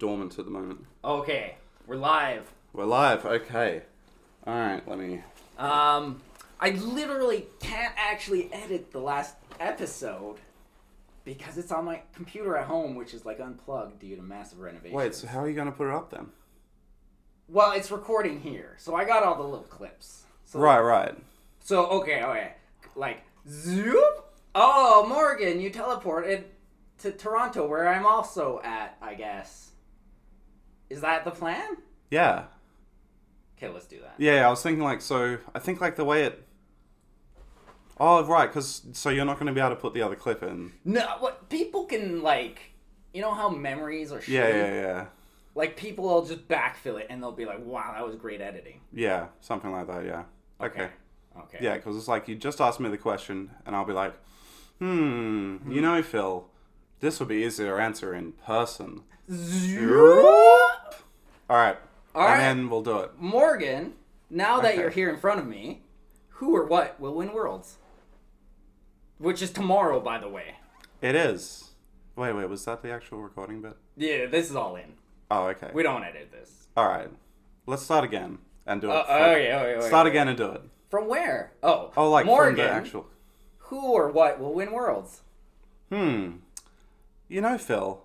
dormant at the moment. Okay, we're live. We're live. Okay. All right. Let me. Um, I literally can't actually edit the last episode because it's on my computer at home, which is like unplugged due to massive renovation. Wait. So how are you to put it up then? Well, it's recording here, so I got all the little clips. So, Right. Right. So okay, okay, like zoop. Oh, Morgan, you teleported to Toronto, where I'm also at. I guess. Is that the plan? Yeah. Okay, let's do that. Yeah. I was thinking like so. I think like the way it. Oh right, because so you're not going to be able to put the other clip in. No, what people can like, you know how memories are. Yeah. shitty? Yeah. Yeah. Like people will just backfill it and they'll be like, "Wow, that was great editing." Yeah. Something like that. Yeah. Okay. Okay. Yeah, because it's like you just asked me the question, and I'll be like, hmm, you know, Phil, this would be easier to answer in person. Zoop. All right. All and right. then we'll do it. Morgan, now that Okay. you're here in front of me, who or what will win Worlds? Which is tomorrow, by the way. It is. Wait, wait, was that the actual recording bit? Yeah, this is all in. Oh, okay. We don't want to edit this. All right. Let's start again and do it. Uh, from- okay, okay, okay. Start again and do it. From where? Oh, Oh, like Morgan. from the actual. Who or what will win Worlds? Hmm. You know, Phil,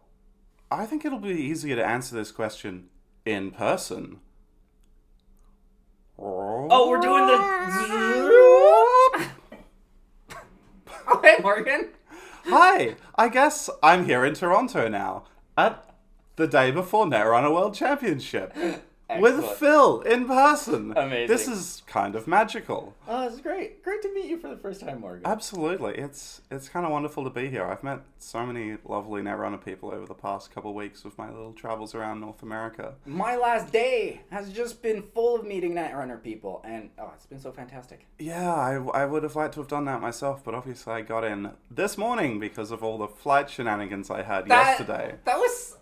I think it'll be easier to answer this question in person. Oh, we're doing the. oh, hey, Morgan. Hi, I guess I'm here in Toronto now at the day before Netrunner World Championship with Phil in person. Amazing. This is kind of magical. Oh, this is great. Great to meet you for the first time, Morgan. Absolutely, it's it's kind of wonderful to be here. I've met so many lovely Netrunner people over the past couple of weeks with my little travels around North America. My last day has just been full of meeting Netrunner people, and oh, it's been so fantastic. Yeah, I, I would have liked to have done that myself, but obviously I got in this morning because of all the flight shenanigans I had That, yesterday. That was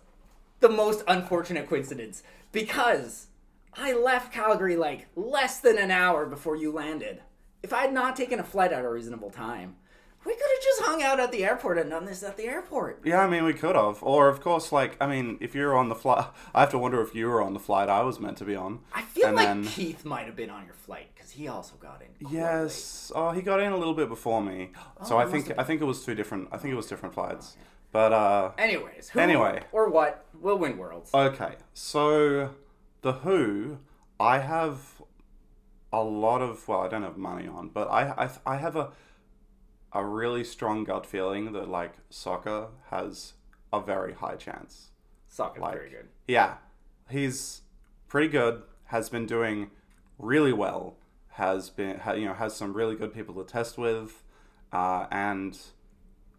the most unfortunate coincidence because I left Calgary like less than an hour before you landed. If I had not taken a flight at a reasonable time, we could have just hung out at the airport and done this at the airport. Yeah, I mean, we could have. Or, of course, like, I mean, if you're on the flight, I have to wonder if you were on the flight I was meant to be on. I feel And like then- Keith might have been on your flight because he also got in. Yes. Oh, he got in a little bit before me. Oh, so Oh, I think I think it was two different. I think it was different flights. But uh. Anyways, who Anyway. or what will win Worlds? okay. So the Who, I have a lot of. Well, I don't have money on, but I I, I have a a really strong gut feeling that like Sokka has a very high chance. Sokka's like- very good. Yeah, he's pretty good. Has been doing really well. Has been ha, you know has some really good people to test with, uh, and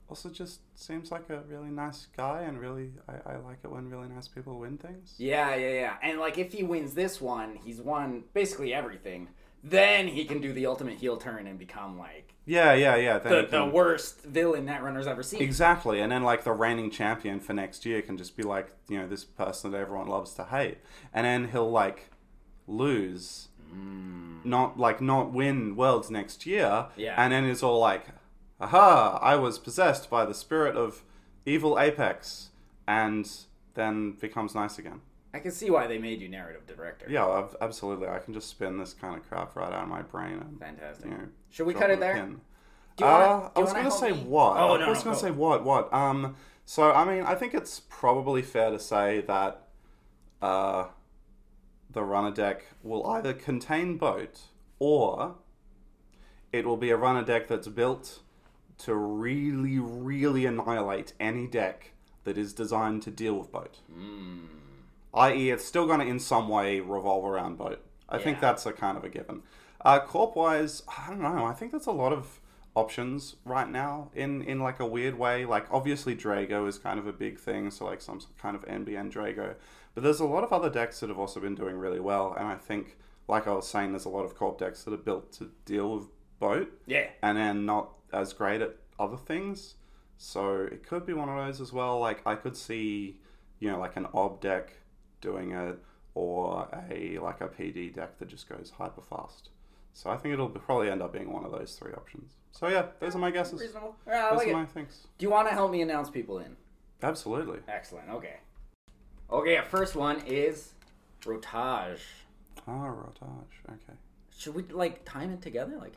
also just seems like a really nice guy. And really, I, I like it when really nice people win things. Yeah, yeah, yeah. And like if he wins this one, he's won basically everything. Then he can do the ultimate heel turn and become like Yeah, yeah, yeah. The, he the worst villain Netrunner's ever seen. Exactly, and then like the reigning champion for next year can just be like you know this person that everyone loves to hate, and then he'll like lose, mm. not like not win worlds next year, Yeah. and then it's all like, aha, I was possessed by the spirit of evil Apex, and then becomes nice again. I can see why they made you narrative director. Yeah, ab- absolutely. I can just spin this kind of crap right out of my brain and Fantastic. you know. Should we cut it there? pin. Do you wanna- Uh, do I was gonna say me? what? Oh, I no, was no, gonna go. say what? What? Um. So I mean, I think it's probably fair to say that uh, the runner deck will either contain boat or it will be a runner deck that's built to really, really annihilate any deck that is designed to deal with boat. Hmm. I.e., it's still going to in some way revolve around boat. I think that's a kind of a given. Uh, corp wise, I don't know. I think there's a lot of options right now in in like a weird way. Like obviously Drago is kind of a big thing, so like some kind of NBN Drago. But there's a lot of other decks that have also been doing really well, and I think, like I was saying, there's a lot of corp decks that are built to deal with boat Yeah. and then not as great at other things. So it could be one of those as well. Like I could see, you know, like an ob deck doing it, or a like a PD deck that just goes hyper fast. So I think it'll probably end up being one of those three options. So yeah, those are my guesses. Reasonable. Yeah, Those like are it. my things. Do you want to help me announce people in? Absolutely. Excellent. Okay. Okay, our first one is rotage. Ah, rotage. Okay. Should we like time it together? Like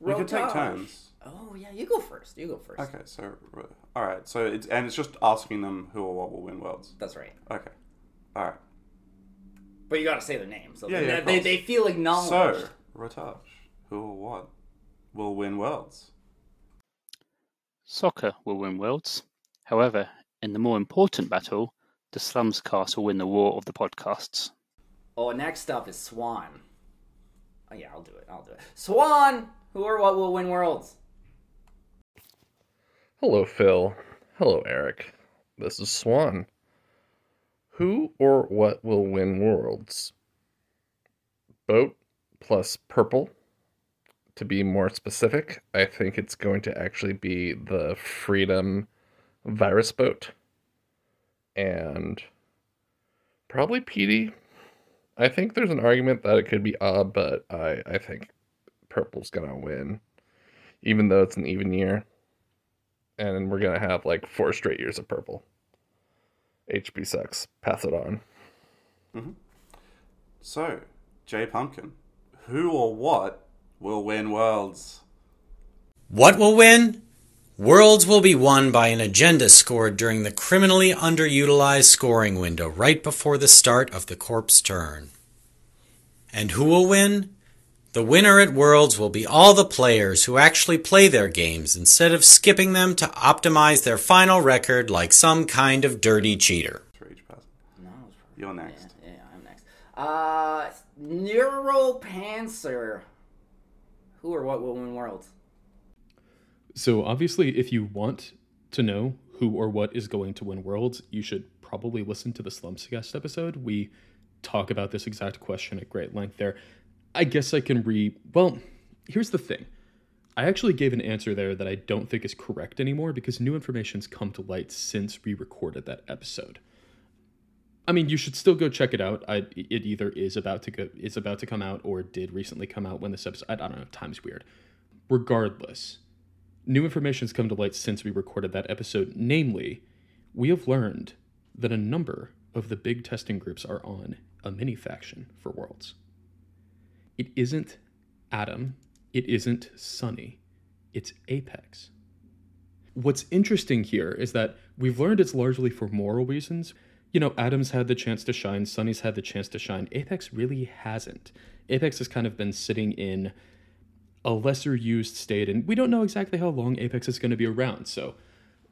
We could take turns. Oh yeah, you go first. You go first. Okay, so uh, all right. So it's and it's just asking them who or what will win worlds. That's right. Okay. All right. But you got to say their name, so Yeah, they, yeah, of they, they feel acknowledged. So rotage. Who or what will win worlds? Sokka will win worlds. However, in the more important battle, the Slums cast will win the war of the podcasts. Oh, next up is Swan. Oh yeah, I'll do it. I'll do it. Swan. Who or what will win worlds? Hello, Phil. Hello, Eric. This is Swan. Who or what will win worlds? Boat plus purple. To be more specific, I think it's going to actually be the Freedom virus boat. And probably PD. I think there's an argument that it could be odd, but I, I think purple's gonna win. Even though it's an even year and we're gonna have like four straight years of purple. HB sucks. Pass it on. Mm-hmm. So, J Pumpkin, who or what will win worlds? What will win? Worlds will be won by an agenda scored during the criminally underutilized scoring window right before the start of the Corp's turn. And who will win? The winner at Worlds will be all the players who actually play their games instead of skipping them to optimize their final record like some kind of dirty cheater. For each person. No, it's probably- You're next. Yeah, yeah, I'm next. Uh, Neuropanzer. Who or what will win worlds? So obviously, if you want to know who or what is going to win worlds, you should probably listen to the Slumps guest episode. We talk about this exact question at great length there. I guess I can re. Well, here's the thing. I actually gave an answer there that I don't think is correct anymore because new information's come to light since we recorded that episode. I mean, you should still go check it out. I, it either is about to go, is about to come out, or did recently come out when this episode. I, I don't know. Time's weird. Regardless, new information's come to light since we recorded that episode. Namely, we have learned that a number of the big testing groups are on a mini faction for Worlds. It isn't Adam. It isn't Sunny. It's Apex. What's interesting here is that we've learned it's largely for moral reasons. You know, Adam's had the chance to shine, Sunny's had the chance to shine. Apex really hasn't. Apex has kind of been sitting in a lesser used state, and we don't know exactly how long Apex is going to be around. So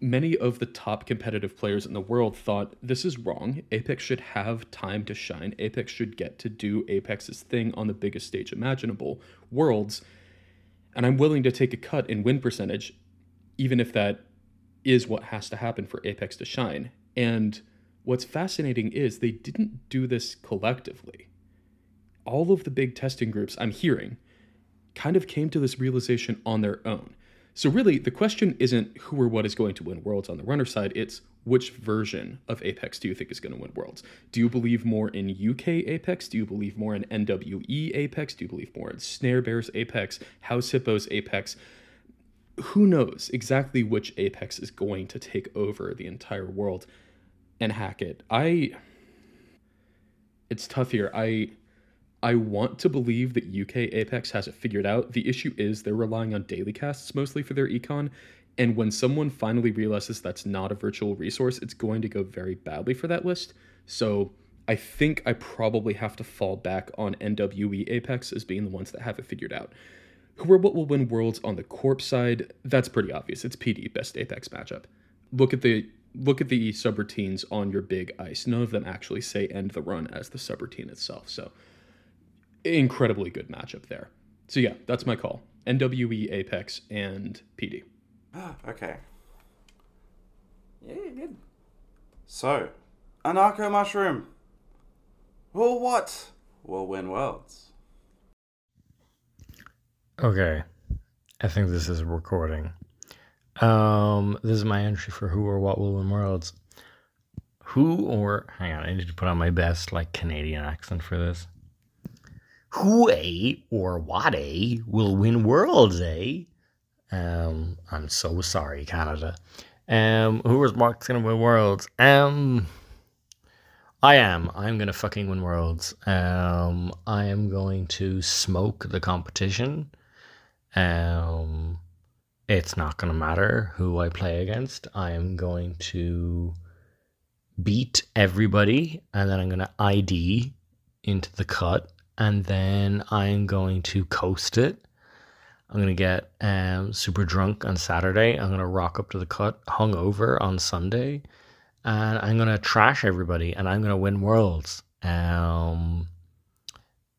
many of the top competitive players in the world thought this is wrong. Apex should have time to shine. Apex should get to do Apex's thing on the biggest stage imaginable, Worlds. And I'm willing to take a cut in win percentage, even if that is what has to happen for Apex to shine. And what's fascinating is they didn't do this collectively. All of the big testing groups I'm hearing kind of came to this realization on their own. So, really, the question isn't who or what is going to win Worlds on the runner side, it's which version of Apex do you think is going to win Worlds? Do you believe more in UK Apex? Do you believe more in NWE Apex? Do you believe more in Snare Bears Apex? House Hippos Apex? Who knows exactly which Apex is going to take over the entire world and hack it? I. It's tough here. I. I want to believe that UK Apex has it figured out. The issue is they're relying on daily casts mostly for their econ, and when someone finally realizes that's not a virtual resource, it's going to go very badly for that list. So I think I probably have to fall back on NWE Apex as being the ones that have it figured out. Who or what will win worlds on the corp side? That's pretty obvious. It's PD best Apex matchup. Look at the look at the subroutines on your big ice. None of them actually say end the run as the subroutine itself. So incredibly good matchup there. So yeah, that's my call. NWE, Apex, and PD. Okay. Yeah, good. So, Anarcho Mushroom. Who or what will win worlds? Okay. I think this is recording. Um, this is my entry for who or what will win worlds. Who or hang on, I need to put on my best like Canadian accent for this. Who a or what a will win worlds, eh? Um, I'm so sorry, Canada. Um, who or what's gonna win worlds? Um, I am. I'm gonna fucking win worlds. Um, I am going to smoke the competition. Um, it's not gonna matter who I play against. I am going to beat everybody, and then I'm gonna ID into the cut, and then I'm going to coast it. I'm gonna get um super drunk on Saturday. I'm gonna rock up to the cut hungover on Sunday and I'm gonna trash everybody, and I'm gonna win worlds. Um,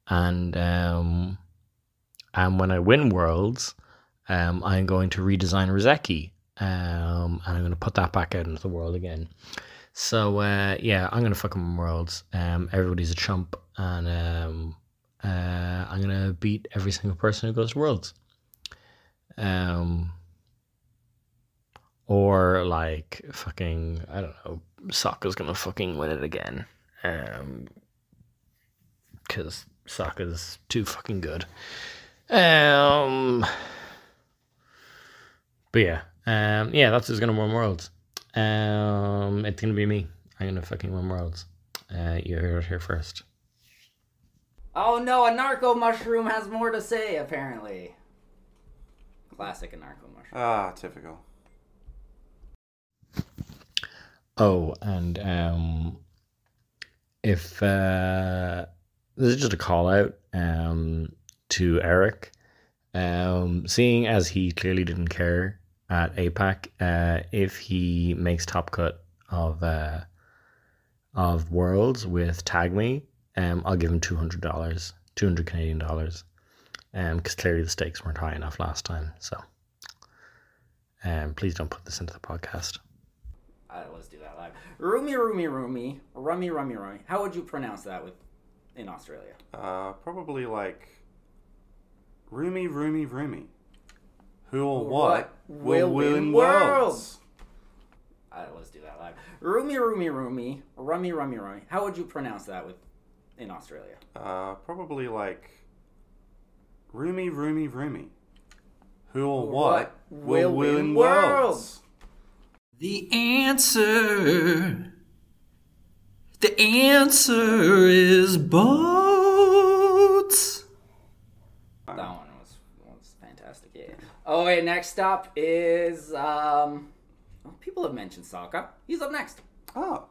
and um, and when I win worlds, um, I'm going to redesign Rezeki, um, and I'm gonna put that back out into the world again. So uh, yeah, I'm gonna fucking win worlds. Um, everybody's a chump, and um, uh, I'm gonna beat every single person who goes to worlds. Um or like fucking I don't know, Sokka's gonna fucking win it again. Um, because Sokka's too fucking good. Um, but yeah, um, yeah, that's who's gonna win worlds. Um, it's gonna be me. I'm gonna fucking win worlds. Uh, you heard it here first. Oh no, Anarcho Mushroom has more to say, apparently. Classic Anarcho Mushroom. Ah, typical. Oh, and um, if uh, this is just a call out um, to Eric, um, seeing as he clearly didn't care at APAC, uh, if he makes top cut of uh, of Worlds with Tag Me, um, I'll give him two hundred dollars, two hundred Canadian dollars, um, because clearly the stakes weren't high enough last time. So, um, please don't put this into the podcast. Uh, let's do that live. Rumi, Rumi, Rumi, Rummy, Rummy, Rummy. How would you pronounce that with in Australia? Uh, probably like roomy, roomy, roomy. Who or what, will, win worlds? Uh, let's do that live. Rumi, Rumi, Rumi, Rummy, Rummy, Rummy. How would you pronounce that with in Australia? Uh, probably like roomy, roomy, roomy. Who or what, will, win, worlds? The answer. The answer is boats. That one was was fantastic. Yeah. Oh wait, next up is um. people have mentioned Sokka. He's up next. Oh,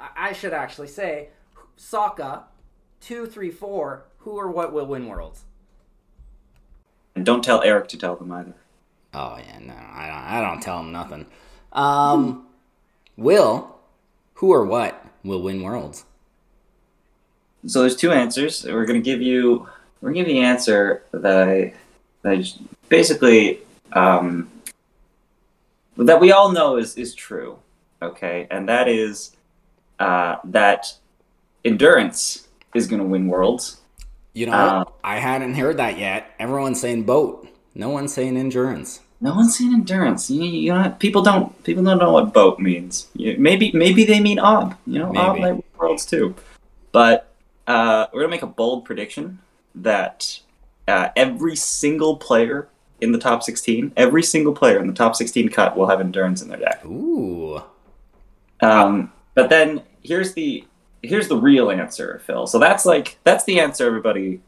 I, I should actually say Sokka, two, three, four. Who or what will win worlds? And don't tell Eric to tell them either. Oh yeah, no, I don't. I don't tell him nothing. Um, will who or what will win worlds? So there's two answers. We're gonna give you we're gonna give you the answer that I that I just- basically um, that we all know is is true. Okay, and that is uh, that endurance is gonna win worlds. You know, Uh, I hadn't heard that yet. Everyone's saying boat. No one's saying endurance. No one's saying endurance. You, you know, people don't people don't know what boat means. You- Maybe maybe they mean ob. You know, ob Maybe. might win worlds too. But uh, we're gonna make a bold prediction that uh, every single player in the top 16, every single player in the top 16 cut will have endurance in their deck. Ooh. Um, but then here's the here's the real answer, Phil. So that's like that's the answer everybody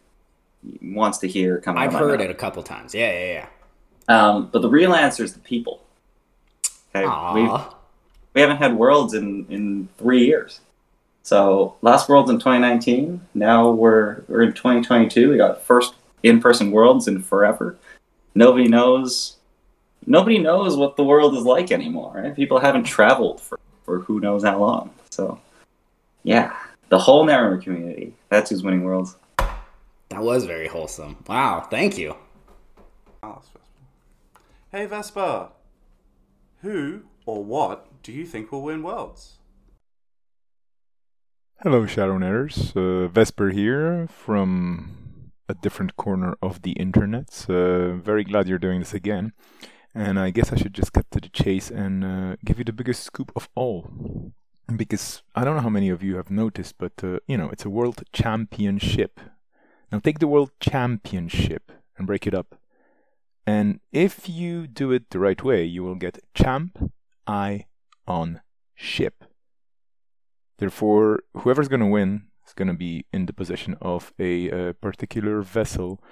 wants to hear coming. I've out of my heard mouth. it a couple times. Yeah, yeah, yeah. Um, but the real answer is the people. Okay, we we haven't had worlds in in three years. So last worlds in 2019. Now we're we're in 2022. We got first in person worlds in forever. Nobody knows. Nobody knows what the world is like anymore. Right? People haven't traveled for for who knows how long. So yeah, the whole Narrow community. That's who's winning worlds. That was very wholesome. Wow, thank you. Hey Vespa, who or what do you think will win worlds? Hello, Shadownetters. Uh, Vesper here from a different corner of the internet. Uh, very glad you're doing this again. And I guess I should just cut to the chase and uh, give you the biggest scoop of all. Because I don't know how many of you have noticed, but uh, you know, it's a world championship. Now take the world championship and break it up. And if you do it the right way, you will get champ I on ship. Therefore, whoever's going to win is going to be in the possession of a uh, particular vessel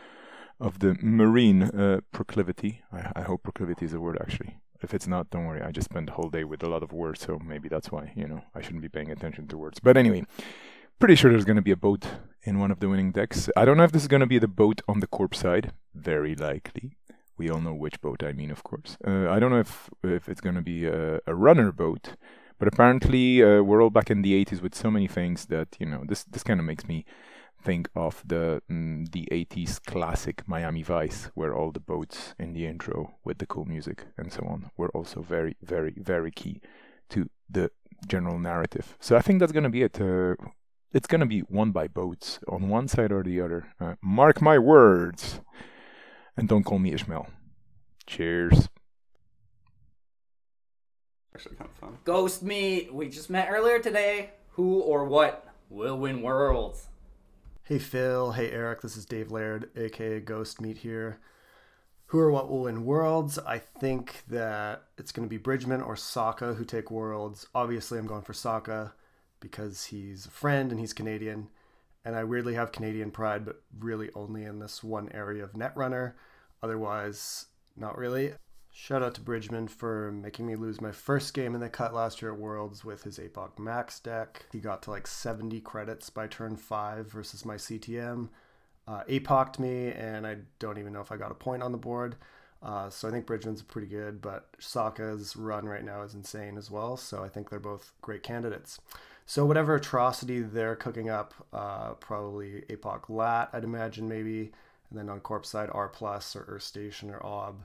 of the marine uh, proclivity. I, I hope proclivity is a word actually. If it's not, don't worry. I just spent the whole day with a lot of words, so maybe that's why, you know, I shouldn't be paying attention to words. But anyway, pretty sure there's going to be a boat in one of the winning decks. I don't know if this is going to be the boat on the corpse side. Very likely. We all know which boat I mean, of course. Uh, I don't know if if it's going to be a, a, runner boat, but apparently uh, we're all back in the 80s with so many things that you know this this kind of makes me think of the mm, the 80s classic Miami Vice, where all the boats in the intro with the cool music and so on were also very very very key to the general narrative. So I think that's going to be it. Uh, it's going to be won by boats on one side or the other. Uh, mark my words. And don't call me Ishmael. Cheers. Actually, kind of fun. Ghost me. We just met earlier today. Who or what will win worlds? Hey Phil, hey Eric, this is Dave Laird, aka Ghost Meat here. Who or what will win Worlds? I think that it's going to be Bridgman or Sokka who take Worlds. Obviously, I'm going for Sokka because he's a friend and he's Canadian. And I weirdly have Canadian pride, but really only in this one area of Netrunner. Otherwise, not really. Shout out to Bridgman for making me lose my first game in the cut last year at Worlds with his APOC Max deck. He got to like 70 credits by turn 5 versus my CTM. Uh, APOC'd me, and I don't even know if I got a point on the board. Uh, so I think Bridgman's pretty good, but Sokka's run right now is insane as well. So I think they're both great candidates. So whatever atrocity they're cooking up, uh, probably APOC Lat, I'd imagine maybe, and then on Corpse side R plus or Earth Station or Ob.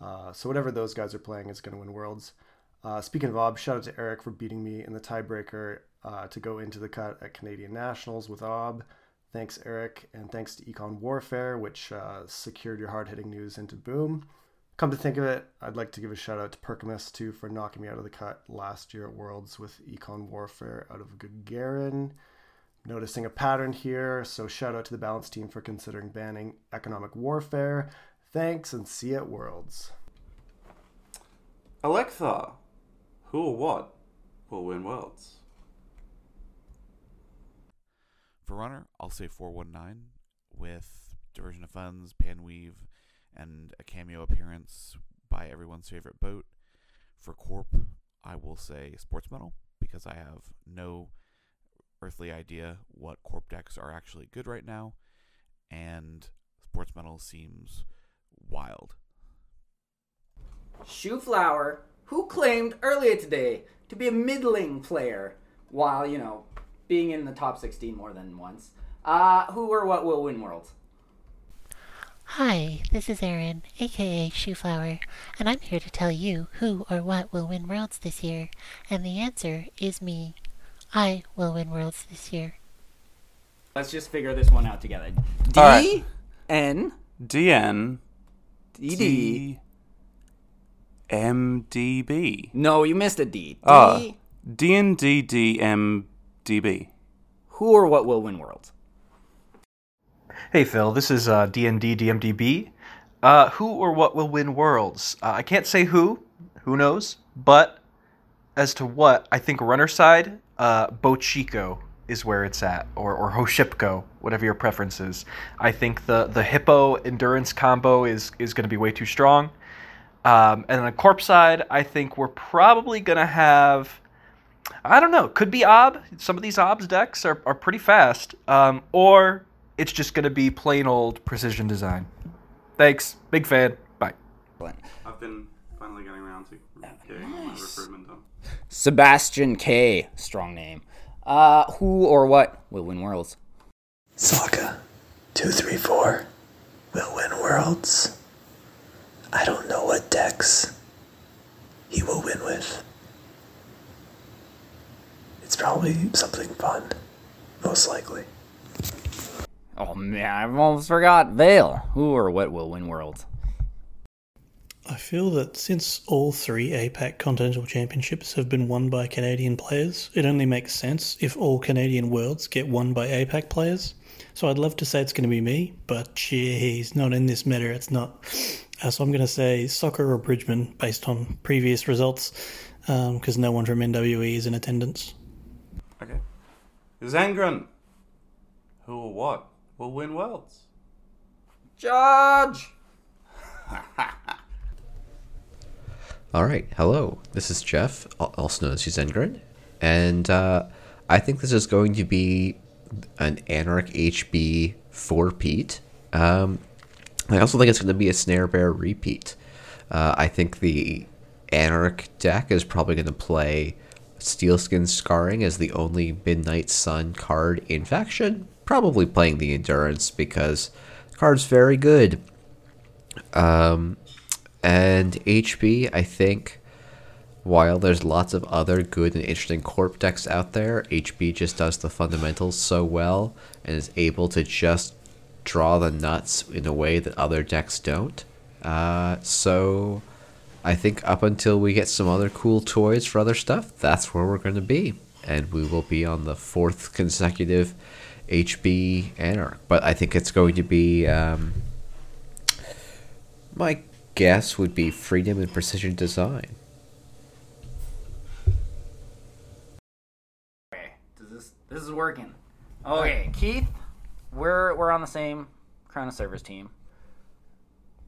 Uh, so whatever those guys are playing is going to win Worlds. Uh, speaking of Ob, shout out to Eric for beating me in the tiebreaker uh, to go into the cut at Canadian Nationals with Ob. Thanks, Eric, and thanks to Econ Warfare, which uh, secured your hard hitting news into Boom. Come to think of it, I'd like to give a shout out to Perkamus too for knocking me out of the cut last year at Worlds with Econ Warfare out of Gagarin. Noticing a pattern here, so shout out to the balance team for considering banning economic warfare. Thanks and see you at Worlds. Alexa, who or what will win Worlds? For runner, I'll say 419 with diversion of funds, panweave, and a cameo appearance by everyone's favorite boat. For Corp, I will say Sports Metal because I have no earthly idea what Corp decks are actually good right now, and Sports Metal seems wild. Shoeflower, who claimed earlier today to be a middling player while, you know, being in the top 16 more than once. Uh, who or what will win Worlds? Hi, this is Erin, aka Shoeflower, and I'm here to tell you who or what will win Worlds this year. And the answer is me. I will win Worlds this year. Let's just figure this one out together. D All right. N D N D D. M D B. No, you missed a D. D. Oh, D N D D M D B. Who or what will win Worlds? Hey Phil, this is uh, DND DMDB. Uh, who or what will win Worlds? Uh, I can't say who, who knows, but as to what, I think runner side, uh, Bochico is where it's at, or, or Hoshipko, whatever your preference is. I think the, the Hippo endurance combo is, is going to be way too strong. Um, and on the Corp side, I think we're probably going to have. I don't know. Could be Ob. Some of these Obs decks are, are pretty fast. Um, or it's just going to be plain old precision design. Thanks. Big fan. Bye. I've been finally getting around to getting my recruitment done. Sebastian K. Strong name. Uh, who or what will win Worlds? Sokka, 234, will win Worlds. I don't know what decks he will win with. It's probably something fun, most likely. Oh man, I've almost forgot. Vale. Who or what will win Worlds? I feel that since all three APAC Continental Championships have been won by Canadian players, it only makes sense if all Canadian Worlds get won by APAC players. So I'd love to say it's going to be me, but jeez, not in this meta, it's not. Uh, so I'm going to say Sokka or Bridgman based on previous results. because no one from NWE is in attendance. Okay. Zangren. Who or what will win worlds? Judge. All right, hello. This is Jeff, also known as Zengren, and uh, I think this is going to be an Anarch HB four Pete. Um, I also think it's going to be a Snare Bear repeat. Uh, I think the Anarch deck is probably going to play Steelskin Scarring as the only Midnight Sun card in faction. Probably playing the Endurance because the card's very good. Um, and HB, I think, while there's lots of other good and interesting corp decks out there, HB just does the fundamentals so well and is able to just draw the nuts in a way that other decks don't. Uh, so I think up until we get some other cool toys for other stuff, that's where we're going to be. And we will be on the fourth consecutive HB Anarch. But I think it's going to be. Um, my guess would be freedom and precision design. Okay, does this this is working? Okay, Keith, we're we're on the same Crown of Service team.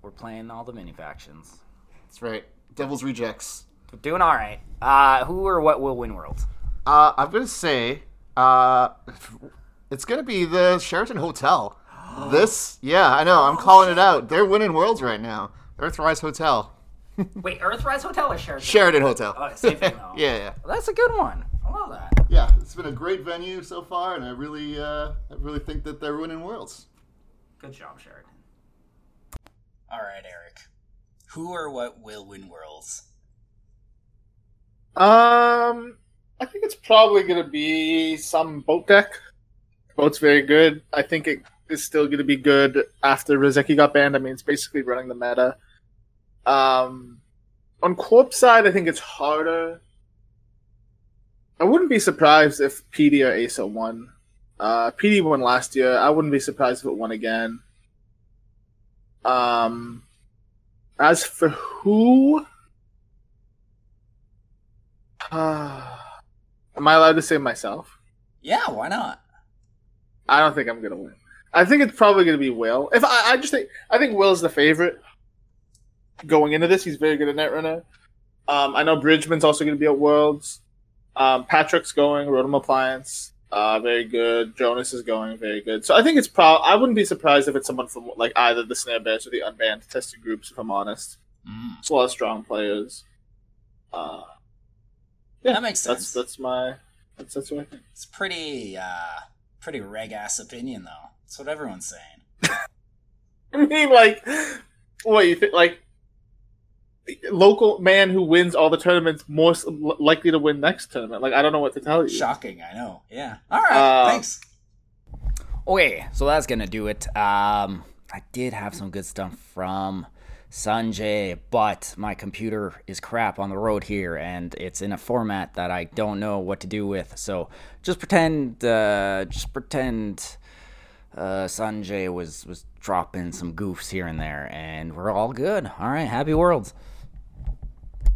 We're playing all the mini factions. That's right. Devil's Rejects. We're doing all right. Uh, who or what will win worlds? Uh, I'm gonna say, uh, it's gonna be the Sheraton Hotel. this, yeah, I know. I'm calling it out. They're winning worlds right now. Earthrise Hotel. Wait, Earthrise Hotel or Sheridan? Sheraton Hotel. Oh, same thing though. yeah, yeah. Well, that's a good one. I love that. Yeah, it's been a great venue so far, and I really, uh, I really think that they're winning worlds. Good job, Sheraton. All right, Eric. Who or what will win worlds? Um, I think it's probably going to be some boat deck. Boat's very good. I think it is still going to be good after Rezeki got banned. I mean, it's basically running the meta. Um, on Corp side, I think it's harder. I wouldn't be surprised if PD or Asa won. Uh, PD won last year. I wouldn't be surprised if it won again. Um, as for who, uh, am I allowed to say myself? Yeah, why not? I don't think I'm gonna win. I think it's probably gonna be Will. If I, I just think I think Will's the favorite going into this. He's very good at Netrunner. Um, I know Bridgman's also gonna be at Worlds. Um, Patrick's going. Rotom Appliance, uh, very good. Jonas is going, very good. So I think it's pro. I wouldn't be surprised if it's someone from like either the Snare Bears or the unbanned tested groups. If I'm honest, Mm. it's a lot of strong players. Uh, yeah, That makes That's sense. that's my that's that's what I think. It's pretty, uh, pretty reg ass opinion though. That's what everyone's saying. I mean, like, what you think? Like, local man who wins all the tournaments more likely to win next tournament. Like, I don't know what to tell you. Shocking, I know. Yeah. All right. Uh, thanks. Okay, so that's gonna do it. Um, I did have some good stuff from Sanjay, but my computer is crap on the road here, and it's in a format that I don't know what to do with. So just pretend, uh, just pretend uh, Sanjay was was dropping some goofs here and there, and we're all good. All right, happy worlds.